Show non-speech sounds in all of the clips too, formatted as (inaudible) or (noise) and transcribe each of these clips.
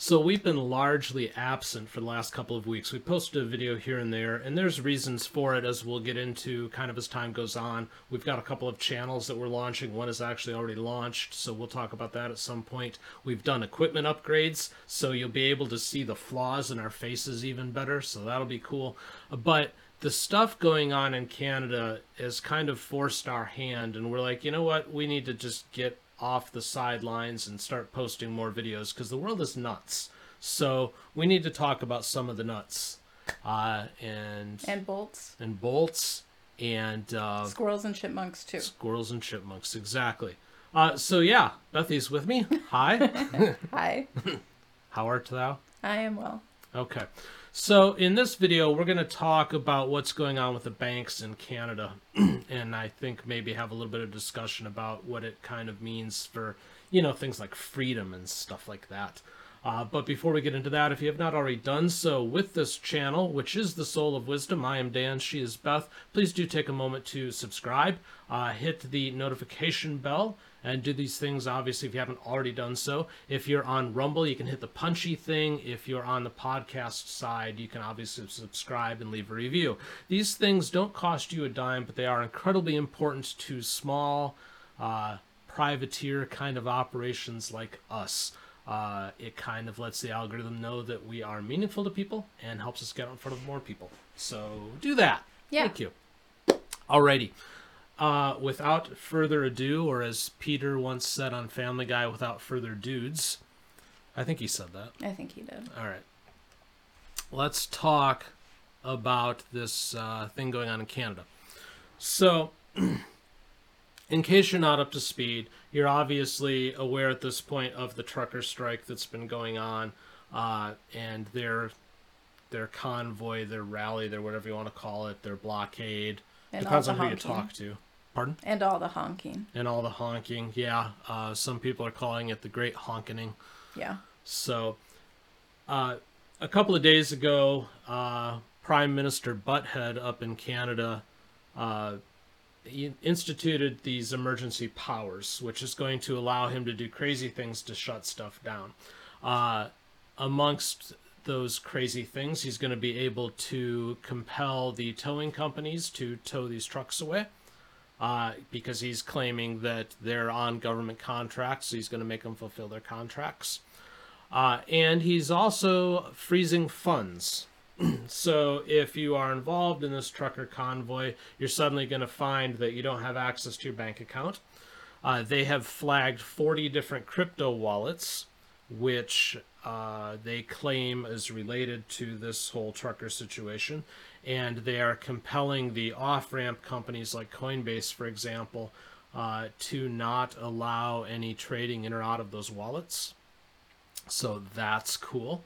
So we've been largely absent for the last couple of weeks. We posted a video here and there, and there's reasons for it as we'll get into kind of as time goes on. We've got a couple of channels that we're launching. One is actually already launched, so we'll talk about that at some point. We've done equipment upgrades, so you'll be able to see the flaws in our faces even better, so that'll be cool. But the stuff going on in Canada has kind of forced our hand, and we're like, you know what? We need to just get off the sidelines and start posting more videos because the world is nuts. So we need to talk about some of the nuts, uh, and And bolts. and bolts and uh, Squirrels and chipmunks too. squirrels and chipmunks. Exactly. Uh, so yeah, Bethy's with me. Hi, (laughs) Hi. (laughs) how art thou? I am well. Okay. So in this video, we're going to talk about what's going on with the banks in Canada, (clears throat) and I think maybe have a little bit of discussion about what it kind of means for, you know, things like freedom and stuff like that. Uh, but before we get into that, if you have not already done so with this channel, which is the Soul of Wisdom, I am Dan, she is Beth. Please do take a moment to subscribe, uh, hit the notification bell, and do these things obviously if you haven't already done so. If you're on rumble you can hit the punchy thing. If you're on the podcast side you can obviously subscribe and leave a review. These things don't cost you a dime but they are incredibly important to small uh, privateer kind of operations like us uh, it kind of lets the algorithm know that we are meaningful to people and helps us get in front of more people so do that Yeah. thank you alrighty uh, without further ado, or as Peter once said on Family Guy, without further dudes. I think he said that. I think he did. All right. Let's talk about this uh, thing going on in Canada. So, (clears throat) in case you're not up to speed, you're obviously aware at this point of the trucker strike that's been going on, uh, and their their convoy, their rally, their whatever you want to call it, their blockade. And Depends all on the who you talk to. Pardon? And all the honking. and all the honking. Yeah, uh, some people are calling it the Great Honkening. Yeah. So, uh, a couple of days ago, uh, Prime Minister Butthead up in Canada uh, instituted these emergency powers, which is going to allow him to do crazy things to shut stuff down. Uh, amongst those crazy things, he's going to be able to compel the towing companies to tow these trucks away uh, because he's claiming that they're on government contracts. So he's going to make them fulfill their contracts. Uh, and he's also freezing funds. (clears throat) so if you are involved in this trucker convoy, you're suddenly going to find that you don't have access to your bank account. Uh, they have flagged 40 different crypto wallets, which uh, they claim is related to this whole trucker situation. And they are compelling the off ramp companies like Coinbase, for example, uh, to not allow any trading in or out of those wallets. So that's cool.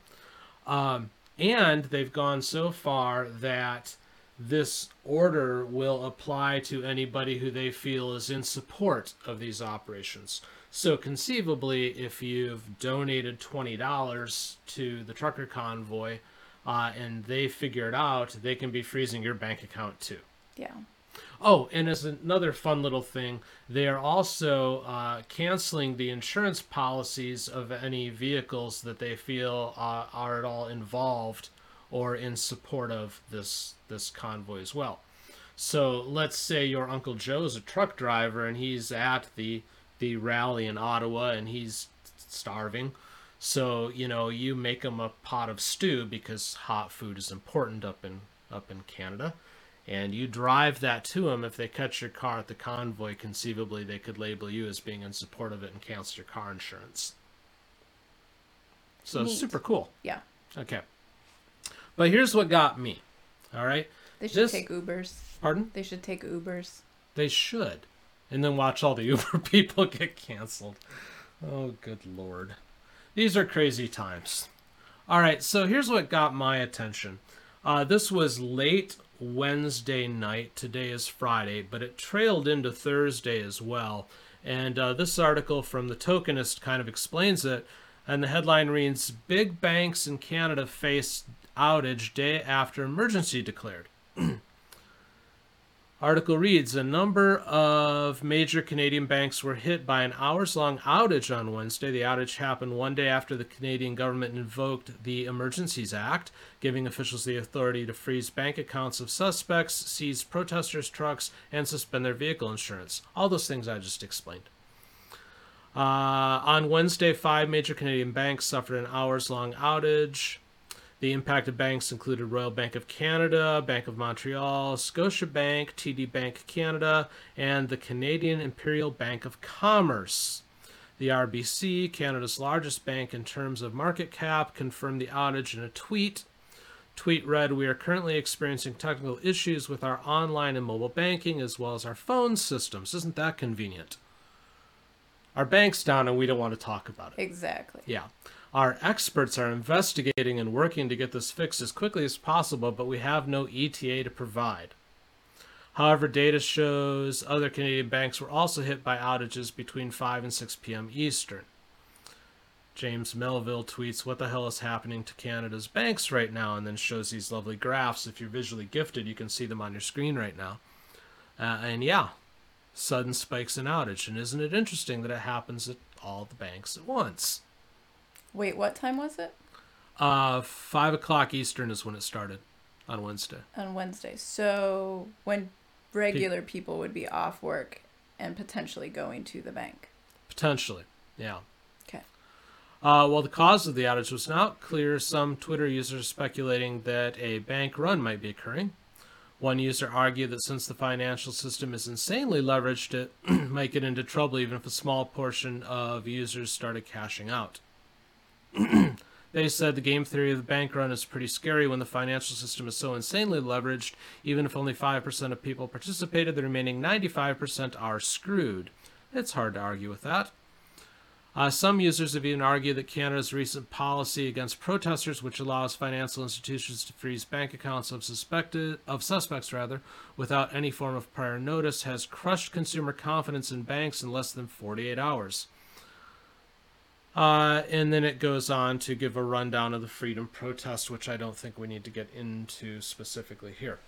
Um, and they've gone so far that this order will apply to anybody who they feel is in support of these operations. So conceivably, if you've donated $20 to the trucker convoy uh, and they figure it out, they can be freezing your bank account too. Yeah. Oh, and as another fun little thing, they are also uh, canceling the insurance policies of any vehicles that they feel uh, are at all involved or in support of this this convoy as well. So let's say your Uncle Joe's a truck driver and he's at the the rally in Ottawa and he's starving. So you know you make him a pot of stew because hot food is important up in up in Canada and you drive that to them if they catch your car at the convoy. Conceivably they could label you as being in support of it and cancel your car insurance. So Neat. super cool. Yeah. okay. But here's what got me all right? They should This- take Ubers. pardon? They should take Ubers. they should. And then watch all the (laughs) uber people get canceled. Oh good lord. These are crazy times. All right so here's what got my attention. Uh, this was late Wednesday night. Today is Friday, but it trailed into Thursday as well. And uh, this article from The Tokenist kind of explains it. And the headline reads Big banks in Canada face outage day after emergency declared. (clears throat) Article reads A number of major Canadian banks were hit by an hours long outage on Wednesday. The outage happened one day after the Canadian government invoked the Emergencies Act, giving officials the authority to freeze bank accounts of suspects, seize protesters' trucks, and suspend their vehicle insurance. All those things I just explained. Uh, on Wednesday, five major Canadian banks suffered an hours long outage. The impacted banks included Royal Bank of Canada, Bank of Montreal, Scotiabank, TD Bank Canada, and the Canadian Imperial Bank of Commerce. The RBC, Canada's largest bank in terms of market cap, confirmed the outage in a tweet. Tweet read, We are currently experiencing technical issues with our online and mobile banking as well as our phone systems. Isn't that convenient? Our bank's down and we don't want to talk about it. Exactly. Yeah. Our experts are investigating and working to get this fixed as quickly as possible, but we have no ETA to provide. However, data shows other Canadian banks were also hit by outages between 5 and 6 p.m. Eastern. James Melville tweets, What the hell is happening to Canada's banks right now? and then shows these lovely graphs. If you're visually gifted, you can see them on your screen right now. Uh, and yeah, sudden spikes in outage. And isn't it interesting that it happens at all the banks at once? Wait, what time was it? Uh, five o'clock Eastern is when it started on Wednesday. On Wednesday. So when regular people would be off work and potentially going to the bank. Potentially, yeah. Okay. Uh, while the cause of the outage was not clear, some Twitter users speculating that a bank run might be occurring. One user argued that since the financial system is insanely leveraged, it (clears throat) might get into trouble even if a small portion of users started cashing out. They said the game theory of the bank run is pretty scary when the financial system is so insanely leveraged. Even if only 5% of people participated, the remaining 95% are screwed. It's hard to argue with that. Uh, some users have even argued that Canada's recent policy against protesters, which allows financial institutions to freeze bank accounts of suspected of suspects rather, without any form of prior notice, has crushed consumer confidence in banks in less than 48 hours. Uh, and then it goes on to give a rundown of the freedom protest, which I don't think we need to get into specifically here.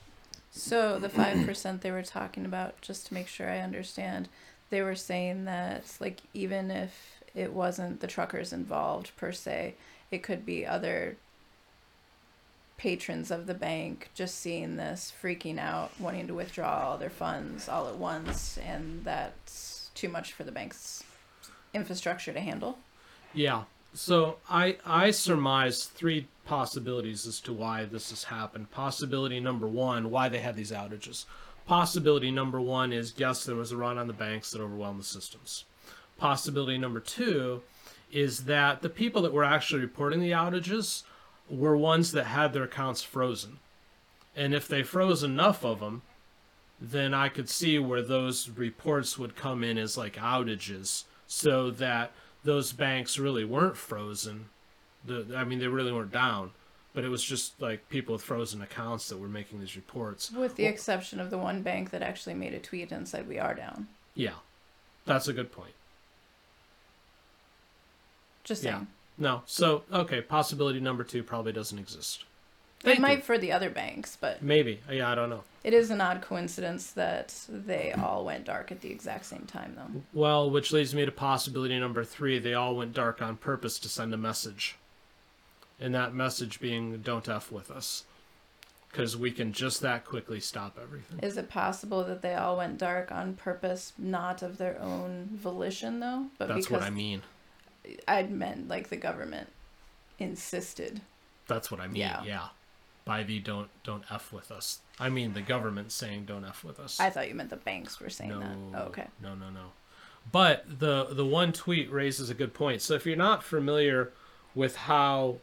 So the five percent they were talking about, just to make sure I understand, they were saying that like even if it wasn't the truckers involved per se, it could be other patrons of the bank just seeing this, freaking out, wanting to withdraw all their funds all at once, and that's too much for the bank's infrastructure to handle. Yeah. So I I surmise three possibilities as to why this has happened. Possibility number one, why they had these outages. Possibility number one is yes, there was a run on the banks that overwhelmed the systems. Possibility number two is that the people that were actually reporting the outages were ones that had their accounts frozen. And if they froze enough of them, then I could see where those reports would come in as like outages so that those banks really weren't frozen. The, I mean, they really weren't down, but it was just like people with frozen accounts that were making these reports. With the exception of the one bank that actually made a tweet and said we are down. Yeah, that's a good point. Just Yeah. No, so okay, possibility number two probably doesn't exist. It Thank might you. for the other banks, but Maybe. Yeah, I don't know. it is an odd coincidence that they all went dark at the exact same time, though. Well, which leads me to possibility number three. They all went dark on purpose to send a message. And that message being, don't F with us. Because we can just that quickly stop everything. Is it possible that they all went dark on purpose, not of their own volition, though? But That's what I mean. I meant like the government insisted. That's what I mean. Yeah. Yeah. By the don't don't F with us. I mean the government saying don't F with us. I thought you meant the banks were saying no, that. Oh, okay. No, no, no. But the the one tweet raises a good point. So if you're not familiar with how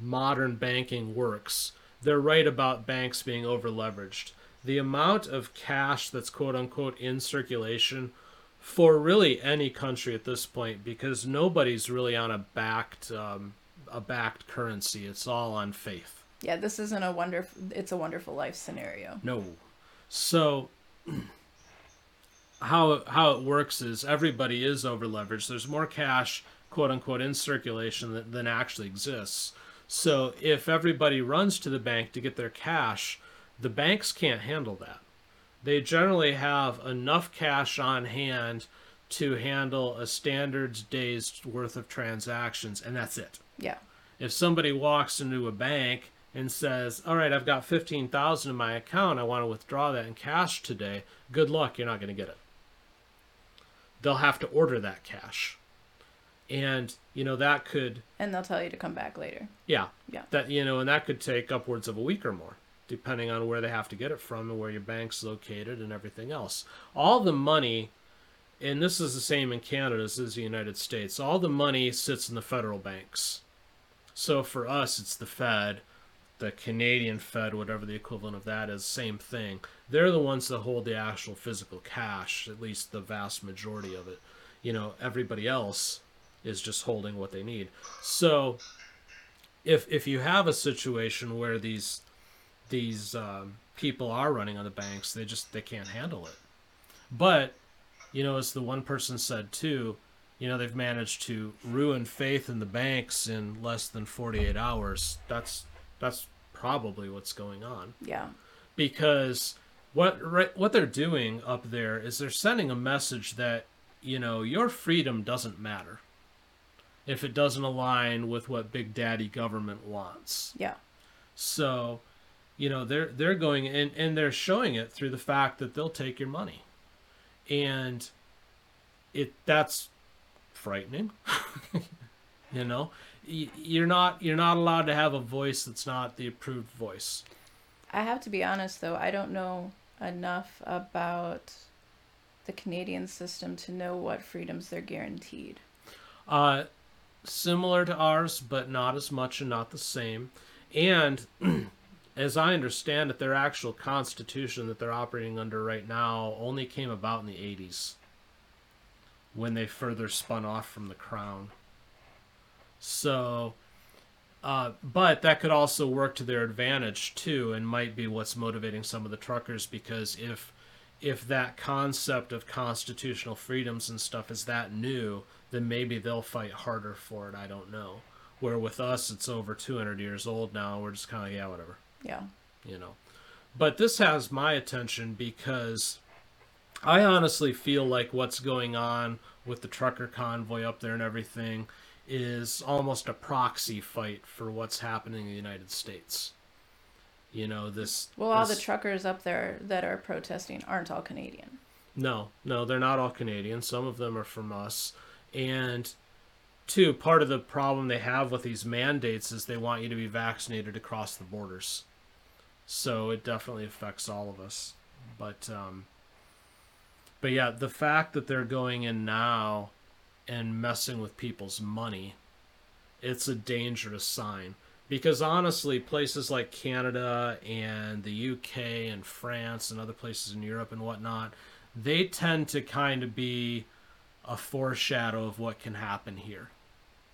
modern banking works, they're right about banks being over leveraged. The amount of cash that's quote unquote in circulation for really any country at this point, because nobody's really on a backed um, a backed currency. It's all on faith. Yeah, this isn't a wonderful. It's a wonderful life scenario. No. So (clears throat) how how it works is everybody is over leveraged. There's more cash, quote unquote, in circulation than, than actually exists. So if everybody runs to the bank to get their cash, the banks can't handle that. they generally have enough cash on hand to handle a standard day's worth of transactions, and that's it. Yeah. If somebody walks into a bank and says, "All right, I've got fifteen thousand in my account. I want to withdraw that in cash today," good luck. You're not going to get it. They'll have to order that cash, and you know that could And they'll tell you to come back later. yeah. Yeah. That you know, and that could take upwards of a week or more, depending on where they have to get it from and where your bank's located and everything else. All the money, and this is the same in Canada as is the United States. All the money sits in the federal banks. So for us, it's the Fed, the Canadian Fed, whatever the equivalent of that is, same thing. They're the ones that hold the actual physical cash, at least the vast majority of it. You know, everybody else is just holding what they need. So if if you have a situation where these these um, people are running on the banks, they just they can't handle it. But you know, as the one person said too, you know they've managed to ruin faith in the banks in less than 48 hours. That's that's probably what's going on Yeah. because what right, what they're doing up there is they're sending a message that you know your freedom doesn't matter if it doesn't align with what big daddy government wants Yeah. so you know they're they're going and and they're showing it through the fact that they'll take your money and it that's frightening (laughs) you know you're not you're not allowed to have a voice that's not the approved voice I have to be honest though, I don't know enough about the Canadian system to know what freedoms they're guaranteed. Uh, similar to ours, but not as much and not the same. And (clears throat) as I understand it, their actual constitution that they're operating under right now only came about in the 80s when they further spun off from the crown. So, uh, but that could also work to their advantage too, and might be what's motivating some of the truckers because if if that concept of constitutional freedoms and stuff is that new, then maybe they'll fight harder for it. I don't know. Where with us, it's over 200 years old now. We're just kind of yeah, whatever Yeah. you know. But this has my attention because I honestly feel like what's going on with the trucker convoy up there and everything is almost a proxy fight for what's happening in the United States. You know, this Well, all the truckers up there that are protesting aren't all Canadian. No, no, they're not all Canadian. Some of them are from us. And two, part of the problem they have with these mandates is they want you to be vaccinated across the borders. So it definitely affects all of us. But um but yeah, the fact that they're going in now and messing with people's money, it's a dangerous sign. Because honestly, places like Canada and the UK and France and other places in Europe and whatnot, they tend to kind of be a foreshadow of what can happen here.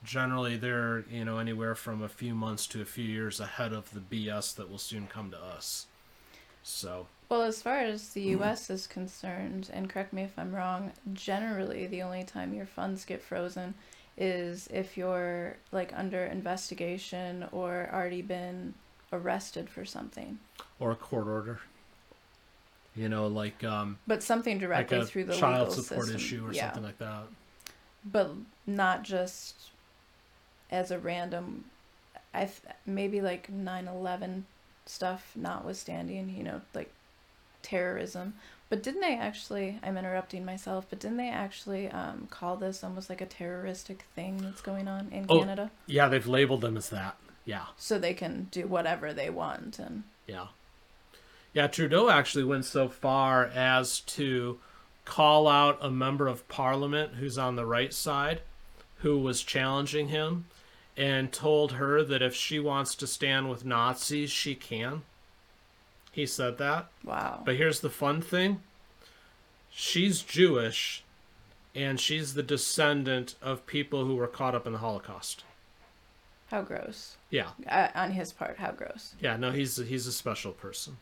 Generally, they're you know anywhere from a few months to a few years ahead of the BS that will soon come to us. So Well, as far as the U.S. is concerned, and correct me if I'm wrong, generally the only time your funds get frozen is if you're like under investigation or already been arrested for something. or a court order, you know, like um, But something like directly a through the child support system. issue or yeah. something like that. But not just as a random. I th- maybe like 9/11 stuff notwithstanding, you know, like terrorism. But didn't they actually? I'm interrupting myself. But didn't they actually um, call this almost like a terroristic thing that's going on in Oh. Canada? Yeah, they've labeled them as that. Yeah. So they can do whatever they want and Yeah. Yeah, Trudeau actually went so far as to call out a member of parliament who's on the right side who was challenging him and told her that if she wants to stand with Nazis, she can. He said that. wow. But here's the fun thing she's Jewish and she's the descendant of people who were caught up in the Holocaust. how gross. Yeah. Uh, on his part, how gross. Yeah, no, he's he's a special person.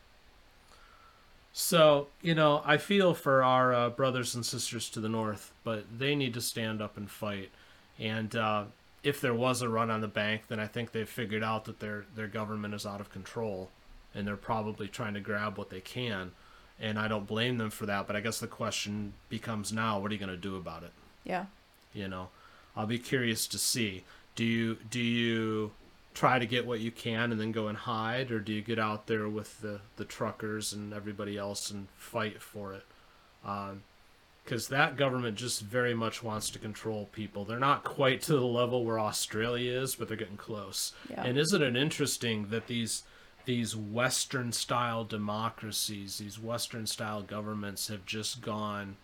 So you know, I feel for our uh, brothers and sisters to the north, but they need to stand up and fight. And uh, if there was a run on the bank, then I think they've figured out that their their government is out of control, and they're probably trying to grab what they can. and I don't blame them for that. But I guess the question becomes now: What are you going to do about it? Yeah. You know, I'll be curious to see. Do you do you try to get what you can and then go and hide, or do you get out there with the the truckers and everybody else and fight for it? Um, Because that government just very much wants to control people. They're not quite to the level where Australia is, but they're getting close. Yeah. And isn't it interesting that these these Western style democracies, these Western style governments have just gone,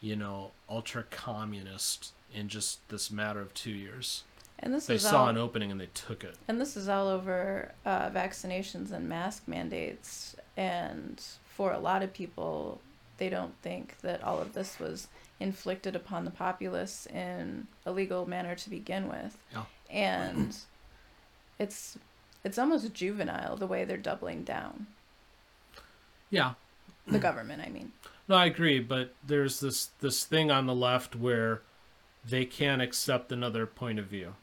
you know, ultra communist in just this matter of two years. And this They is saw all, an opening and they took it. and this is all over uh, vaccinations and mask mandates. And for a lot of people, they don't think that all of this was inflicted upon the populace in a legal manner to begin with. Yeah. And it's it's almost juvenile the way they're doubling down. Yeah. The government, I mean. No, I agree, but there's this this thing on the left where they can't accept another point of view.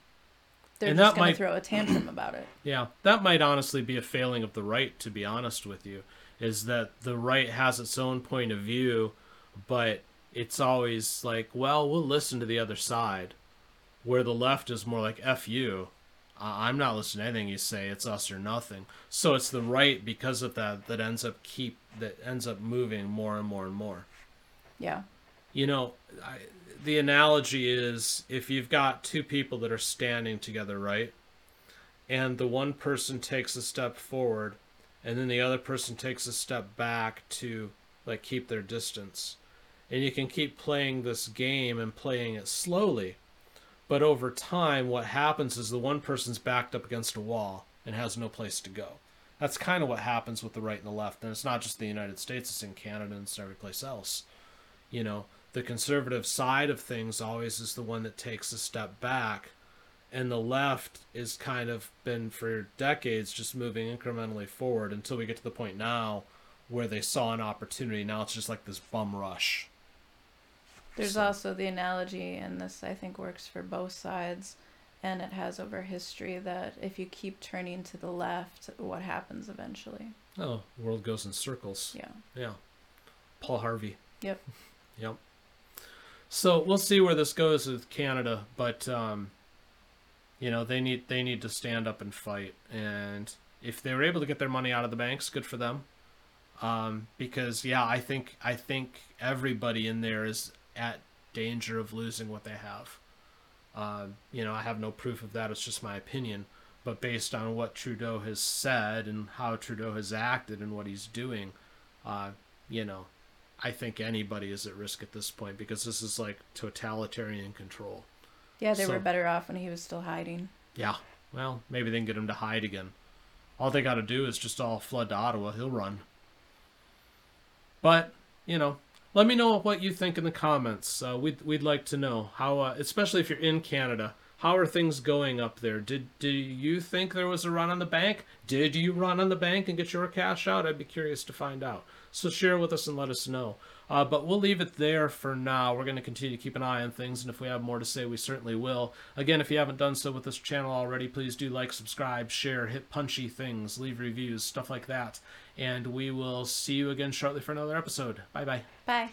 They're And just that going might- throw a tantrum about it. Yeah, that might honestly be a failing of the right, to be honest with you, is that the right has its own point of view, but it's always like, well, we'll listen to the other side, where the left is more like, F you. I'm not listening to anything you say. It's us or nothing. So it's the right because of that that ends up keep that ends up moving more and more and more. Yeah. You know, I, the analogy is if you've got two people that are standing together, right? And the one person takes a step forward and then the other person takes a step back to like keep their distance. And you can keep playing this game and playing it slowly. But over time what happens is the one person's backed up against a wall and has no place to go. That's kind of what happens with the right and the left. And it's not just the United States, it's in Canada and it's every place else you know the conservative side of things always is the one that takes a step back and the left is kind of been for decades just moving incrementally forward until we get to the point now where they saw an opportunity now it's just like this bum rush There's So- also the analogy, and this I think works for both sides, and it has over history that if you keep turning to the left, what happens eventually? oh the world goes in circles Yeah. yeah paul harvey Yep. Yep. So we'll see where this goes with Canada, but um, you know they need they need to stand up and fight, and if they were able to get their money out of the banks, good for them. Um, because yeah, I think I think everybody in there is at danger of losing what they have. Uh, you know, I have no proof of that. It's just my opinion. But based on what Trudeau has said and how Trudeau has acted and what he's doing, uh, you know, I think anybody is at risk at this point because this is like totalitarian control. Yeah, they So- were better off when he was still hiding. Yeah. Well, maybe they can get him to hide again. All they got to do is just all flood to Ottawa. He'll run. But you know, let me know what you think in the comments. Uh, we'd we'd like to know how, uh, especially if you're in Canada. How are things going up there? Did do you think there was a run on the bank? Did you run on the bank and get your cash out? I'd be curious to find out. So share with us and let us know. Uh, but we'll leave it there for now. We're going to continue to keep an eye on things, and if we have more to say, we certainly will. Again, if you haven't done so with this channel already, please do like, subscribe, share, hit punchy things, leave reviews, stuff like that. And we will see you again shortly for another episode. Bye bye. Bye.